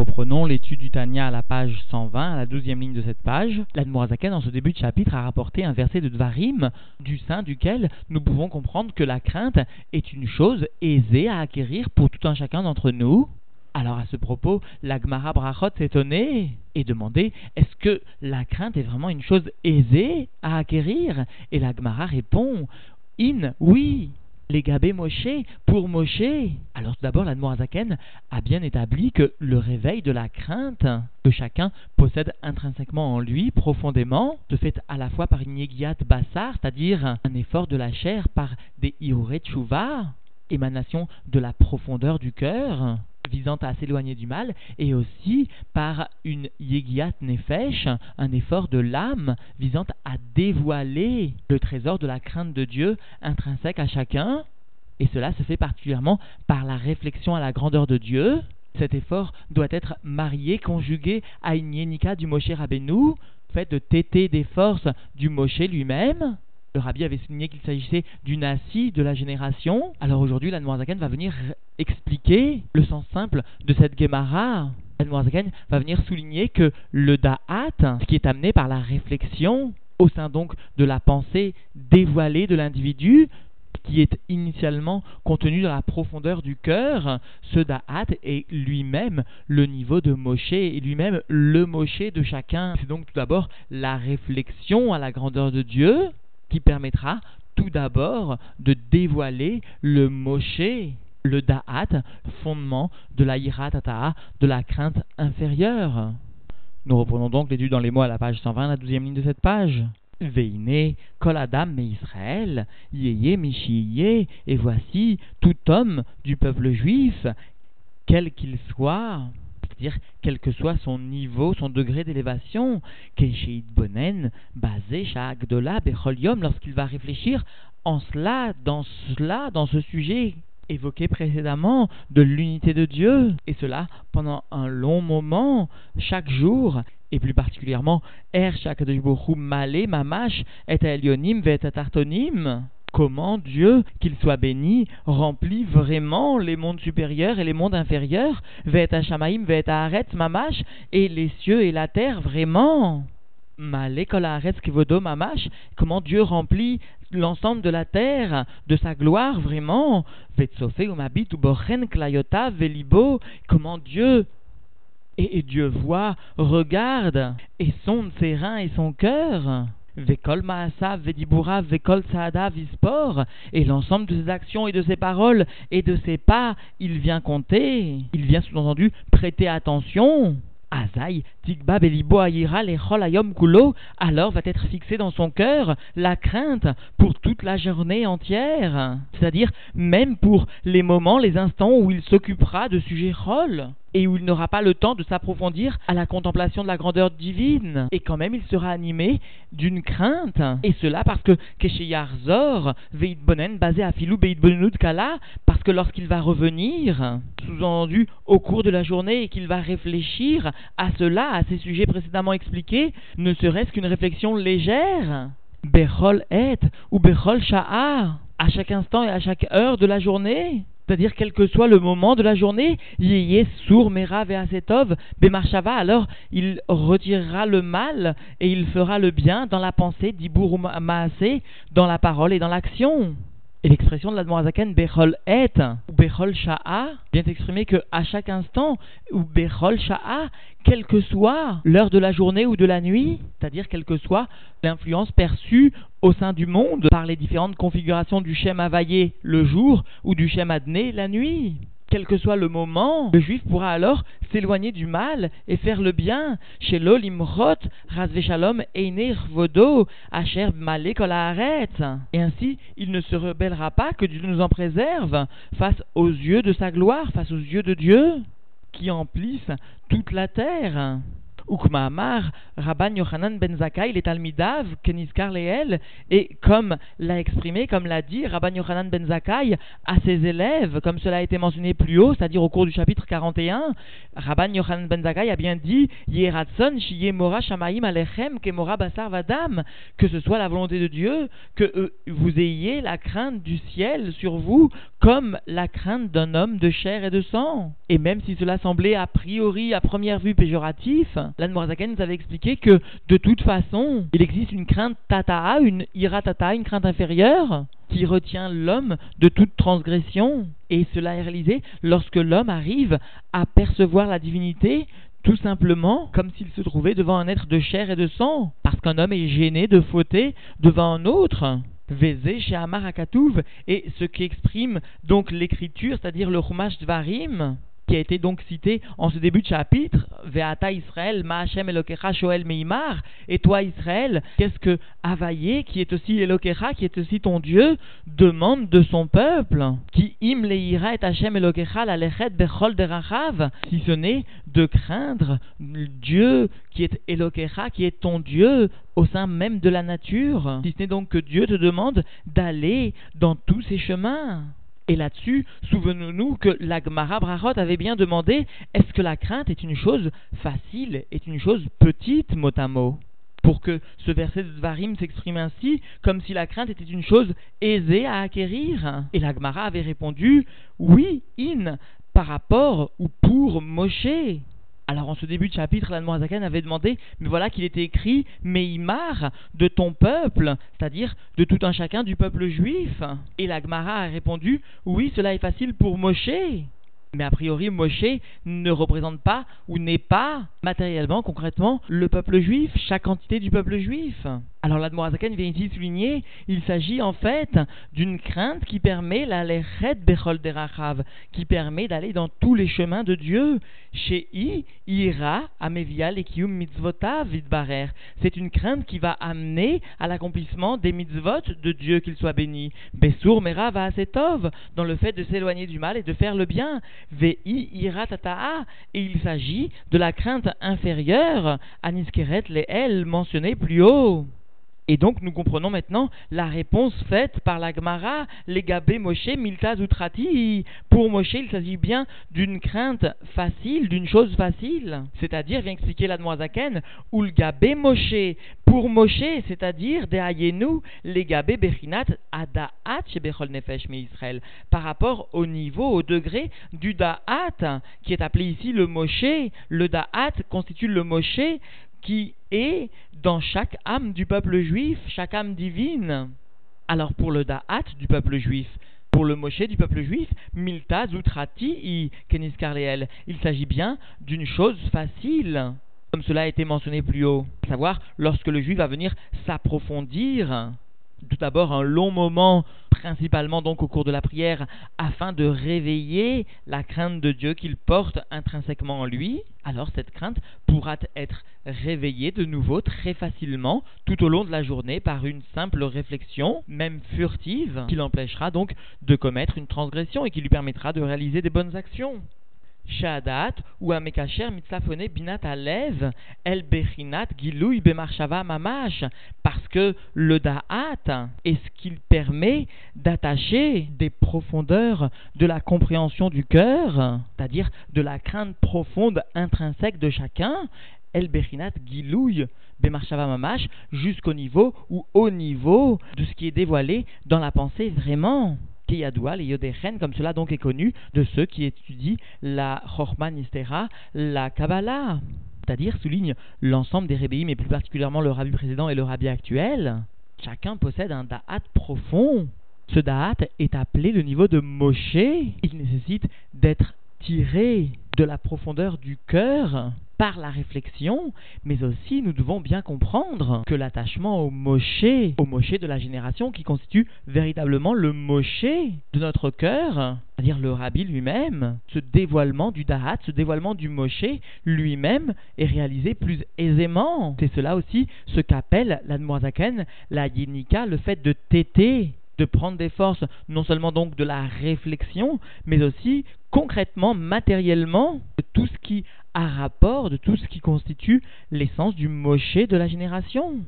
reprenons l'étude du Tania à la page 120, à la douzième ligne de cette page. L'Admorazaken, dans ce début de chapitre, a rapporté un verset de Dvarim, du sein duquel nous pouvons comprendre que la crainte est une chose aisée à acquérir pour tout un chacun d'entre nous. Alors à ce propos, l'Agmara Brachot s'étonnait et demandait est-ce que la crainte est vraiment une chose aisée à acquérir? Et l'Agmara répond In, oui les Gabé Moshe pour Moshe. Alors d'abord, l'Admorazaken a bien établi que le réveil de la crainte que chacun possède intrinsèquement en lui, profondément, se fait à la fois par une Yegiat Bassar, c'est-à-dire un effort de la chair par des Iure émanation de la profondeur du cœur, visant à s'éloigner du mal, et aussi par une yegiat nefesh, un effort de l'âme visant à dévoiler le trésor de la crainte de Dieu intrinsèque à chacun. Et cela se fait particulièrement par la réflexion à la grandeur de Dieu. Cet effort doit être marié, conjugué à une yenika du Moshe Rabbeinu, fait de téter des forces du Moshe lui-même, le rabbi avait souligné qu'il s'agissait du nasi de la génération. Alors aujourd'hui, l'Anmoazaken va venir expliquer le sens simple de cette Gemara. L'Anmoazaken va venir souligner que le da'at, ce qui est amené par la réflexion, au sein donc de la pensée dévoilée de l'individu, qui est initialement contenu dans la profondeur du cœur, ce da'at est lui-même le niveau de Moshe et lui-même le Moshe de chacun. C'est donc tout d'abord la réflexion à la grandeur de Dieu, qui permettra tout d'abord de dévoiler le Moshe, le Da'at, fondement de la Yiratata'a, de la crainte inférieure. Nous reprenons donc l'étude dans les mots à la page 120, la douzième ligne de cette page. Veine, kol adam me Israël, yeye michiye, et voici tout homme du peuple juif, quel qu'il soit, c'est-à-dire quel que soit son niveau, son degré d'élévation, Keisheit Bonen, basé Sha'agdola Becholium, lorsqu'il va réfléchir en cela, dans cela, dans ce sujet évoqué précédemment de l'unité de Dieu, et cela pendant un long moment, chaque jour, et plus particulièrement Er Malé Mamash et Elionim Vet Tartonim comment Dieu, qu'il soit béni, remplit vraiment les mondes supérieurs et les mondes inférieurs, Vet Hashamaim, Vet Haaretz, Mamash, et les cieux et la terre vraiment. Mamash, comment Dieu remplit l'ensemble de la terre de sa gloire vraiment. Vetsofe Umabit Ubochen Klayota Velibo, comment Dieu et Dieu voit, regarde et sonde ses reins et son cœur. Vekol Maasav, Vedibura, Vekol Saada, Vispor, et l'ensemble de ses actions et de ses paroles et de ses pas, il vient compter, il vient sous-entendu prêter attention. Azaï, Tikba Belibo Ayira Ayom Kulo, alors va être fixé dans son cœur la crainte pour toute la journée entière, c'est-à-dire même pour les moments, les instants où il s'occupera de sujets Chol et où il n'aura pas le temps de s'approfondir à la contemplation de la grandeur divine. Et quand même, il sera animé d'une crainte. Et cela parce que Kesheyar Zor, Veit Bonen, basé à Filou Beit Kala, parce que lorsqu'il va revenir, sous-entendu au cours de la journée, et qu'il va réfléchir à cela, à ces sujets précédemment expliqués, ne serait-ce qu'une réflexion légère. Bechol et ou Bechol Sha'a, à chaque instant et à chaque heure de la journée c'est-à-dire quel que soit le moment de la journée, Yeye sour mera ve'asetov bemarshava, alors il retirera le mal et il fera le bien dans la pensée, dibur maase, dans la parole et dans l'action. Et l'expression de l'Admorazaken Bechol et ou Bechol sha'a vient exprimer que à chaque instant ou Bechol sha'a, quelle que soit l'heure de la journée ou de la nuit, c'est-à-dire quelle que soit l'influence perçue au sein du monde par les différentes configurations du Shem Havaillé le jour ou du Shem Adné la nuit quel que soit le moment, le juif pourra alors s'éloigner du mal et faire le bien. Chez l'Olimrot, Einer Vodo, Asher Et ainsi, il ne se rebellera pas, que Dieu nous en préserve, face aux yeux de sa gloire, face aux yeux de Dieu, qui emplissent toute la terre. Ukmaamar, Rabban Yochanan ben Zakkai, les Talmidav, Keniskar Leel, et comme l'a exprimé, comme l'a dit Rabban Yochanan ben Zakkai à ses élèves, comme cela a été mentionné plus haut, c'est-à-dire au cours du chapitre 41, Rabban Yochanan ben Zakkai a bien dit Yeratson, Shiyemora Shamaim Alechem, Kemora Basar Vadam, que ce soit la volonté de Dieu, que euh, vous ayez la crainte du ciel sur vous, comme la crainte d'un homme de chair et de sang. Et même si cela semblait a priori, à première vue, péjoratif, l'Anne nous avait expliqué que de toute façon, il existe une crainte tata'a, une ira tata, une crainte inférieure, qui retient l'homme de toute transgression. Et cela est réalisé lorsque l'homme arrive à percevoir la divinité tout simplement comme s'il se trouvait devant un être de chair et de sang, parce qu'un homme est gêné de fauter devant un autre. Vézé chez et ce qui exprime donc l'écriture, c'est-à-dire le Chumash Dvarim, qui a été donc cité en ce début de chapitre, Veata Israël, Ma'ashem Elokecha Shoel Meimar, et toi Israël, qu'est-ce que Havaïe, qui est aussi Elokecha, qui est aussi ton Dieu, demande de son peuple, qui im leira et Hashem Elokecha la bechol derachav, si ce n'est de craindre Dieu qui est Elokecha, qui est ton Dieu au sein même de la nature, si ce n'est donc que Dieu te demande d'aller dans tous ses chemins. Et là-dessus, souvenons-nous que l'Agmara Brachot avait bien demandé est-ce que la crainte est une chose facile, est une chose petite, mot à mot? Pour que ce verset de Zvarim s'exprime ainsi, comme si la crainte était une chose aisée à acquérir. Et l'Agmara avait répondu oui, in, par rapport ou pour Moshe. Alors en ce début de chapitre, l'Anmoazakan avait demandé, mais voilà qu'il était écrit Meimar de ton peuple, c'est-à-dire de tout un chacun du peuple juif. Et l'Agmara a répondu, oui, cela est facile pour Moshe. Mais a priori, Moshe ne représente pas ou n'est pas matériellement, concrètement, le peuple juif, chaque entité du peuple juif. Alors l'Admorazaken vient ici souligner, il s'agit en fait d'une crainte qui permet la lechet bechol derachav, qui permet d'aller dans tous les chemins de Dieu. Chez ira amevial et mitzvotav vidbarer. C'est une crainte qui va amener à l'accomplissement des mitzvot de Dieu qu'il soit béni. Besur mera va asetov, dans le fait de s'éloigner du mal et de faire le bien. Vei ira tata'a, et il s'agit de la crainte inférieure, aniskeret les elle mentionnée plus haut. Et donc nous comprenons maintenant la réponse faite par la Gemara, les Gabé Moshe Milta Zutrati. Pour Moshe, il s'agit bien d'une crainte facile, d'une chose facile. C'est-à-dire, vient expliquer la Zaken, ou le Gabé Moshe. Pour Moshe, c'est-à-dire, Deayenu, les Gabé Bechinat Adaat Shebechol Nefesh Israël. Par rapport au niveau, au degré du Da'at, qui est appelé ici le Moshe. Le Da'at constitue le Moshe qui est dans chaque âme du peuple juif, chaque âme divine. Alors pour le Da'at du peuple juif, pour le Moshe du peuple juif, Milta Zutrati i Kenis il s'agit bien d'une chose facile, comme cela a été mentionné plus haut, à savoir lorsque le juif va venir s'approfondir tout d'abord un long moment, principalement donc au cours de la prière, afin de réveiller la crainte de Dieu qu'il porte intrinsèquement en lui, alors cette crainte pourra être réveillée de nouveau très facilement tout au long de la journée par une simple réflexion, même furtive, qui l'empêchera donc de commettre une transgression et qui lui permettra de réaliser des bonnes actions. Shadat ou Amekacher Mitzafone Binat Alev El Bechinat Gilouy Bemarshava Mamash parce que le Da'at est ce qu'il permet d'attacher des profondeurs de la compréhension du cœur, c'est-à-dire de la crainte profonde intrinsèque de chacun, El Bechinat Gilouy Bemarshava Mamash jusqu'au niveau ou au niveau de ce qui est dévoilé dans la pensée vraiment. Keyadoua, les Yodechen, comme cela donc est connu de ceux qui étudient la Nistera, la Kabbalah. C'est-à-dire souligne l'ensemble des rébéim, et plus particulièrement le rabbi précédent et le rabbi actuel. Chacun possède un da'at profond. Ce da'at est appelé le niveau de Moshe. Il nécessite d'être tiré de la profondeur du cœur par la réflexion, mais aussi nous devons bien comprendre que l'attachement au Moshe, au Moshe de la génération qui constitue véritablement le Moshe de notre cœur, c'est-à-dire le Rabbi lui-même, ce dévoilement du Dahat, ce dévoilement du Moshe lui-même est réalisé plus aisément. C'est cela aussi ce qu'appelle l'Admoazaken, la Yinika, le fait de téter de prendre des forces, non seulement donc de la réflexion, mais aussi concrètement, matériellement, de tout ce qui à rapport de tout ce qui constitue l'essence du Moshe de la génération.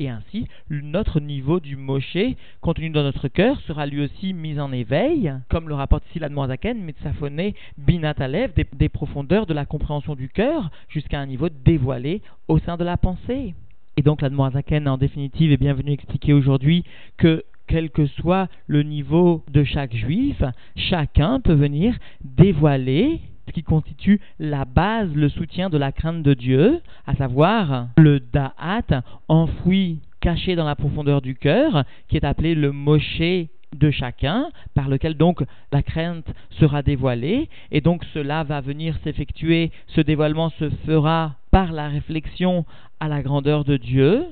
Et ainsi, notre niveau du Moshe, contenu dans notre cœur, sera lui aussi mis en éveil, comme le rapporte ici l'Admoazaken, Metsafoné, Binatalev, des, des profondeurs de la compréhension du cœur, jusqu'à un niveau dévoilé au sein de la pensée. Et donc l'Admoazaken, en définitive, est bienvenu expliquer aujourd'hui que quel que soit le niveau de chaque juif, chacun peut venir dévoiler ce qui constitue la base, le soutien de la crainte de Dieu, à savoir le da'at enfoui, caché dans la profondeur du cœur, qui est appelé le moshe de chacun, par lequel donc la crainte sera dévoilée, et donc cela va venir s'effectuer, ce dévoilement se fera par la réflexion à la grandeur de Dieu,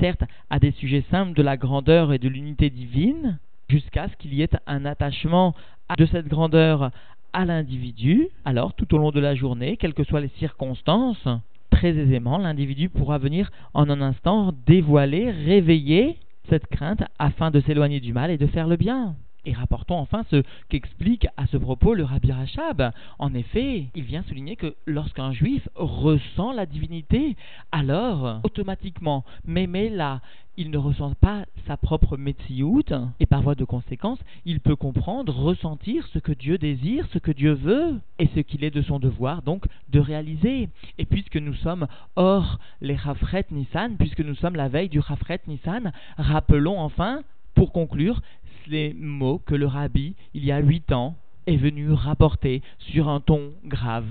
certes à des sujets simples de la grandeur et de l'unité divine, jusqu'à ce qu'il y ait un attachement de cette grandeur à l'individu, alors tout au long de la journée, quelles que soient les circonstances, très aisément, l'individu pourra venir en un instant dévoiler, réveiller cette crainte afin de s'éloigner du mal et de faire le bien. Et rapportons enfin ce qu'explique à ce propos le Rabbi Rachab. En effet, il vient souligner que lorsqu'un juif ressent la divinité, alors automatiquement, mémé là, il ne ressent pas sa propre Metsiout, et par voie de conséquence, il peut comprendre, ressentir ce que Dieu désire, ce que Dieu veut, et ce qu'il est de son devoir donc de réaliser. Et puisque nous sommes hors les Rafret Nissan, puisque nous sommes la veille du Rafret Nissan, rappelons enfin, pour conclure, les mots que le rabbi, il y a huit ans, est venu rapporter sur un ton grave.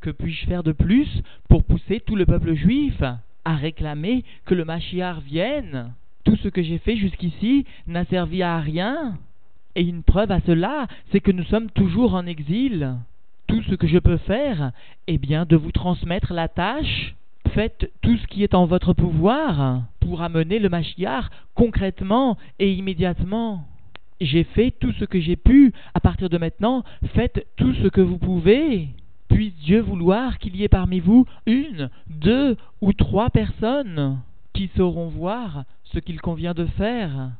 Que puis-je faire de plus pour pousser tout le peuple juif à réclamer que le Mashiach vienne? Tout ce que j'ai fait jusqu'ici n'a servi à rien. Et une preuve à cela, c'est que nous sommes toujours en exil. Tout ce que je peux faire, est bien de vous transmettre la tâche. Faites tout ce qui est en votre pouvoir pour amener le Mashiach concrètement et immédiatement j'ai fait tout ce que j'ai pu. À partir de maintenant, faites tout ce que vous pouvez. Puisse Dieu vouloir qu'il y ait parmi vous une, deux ou trois personnes qui sauront voir ce qu'il convient de faire.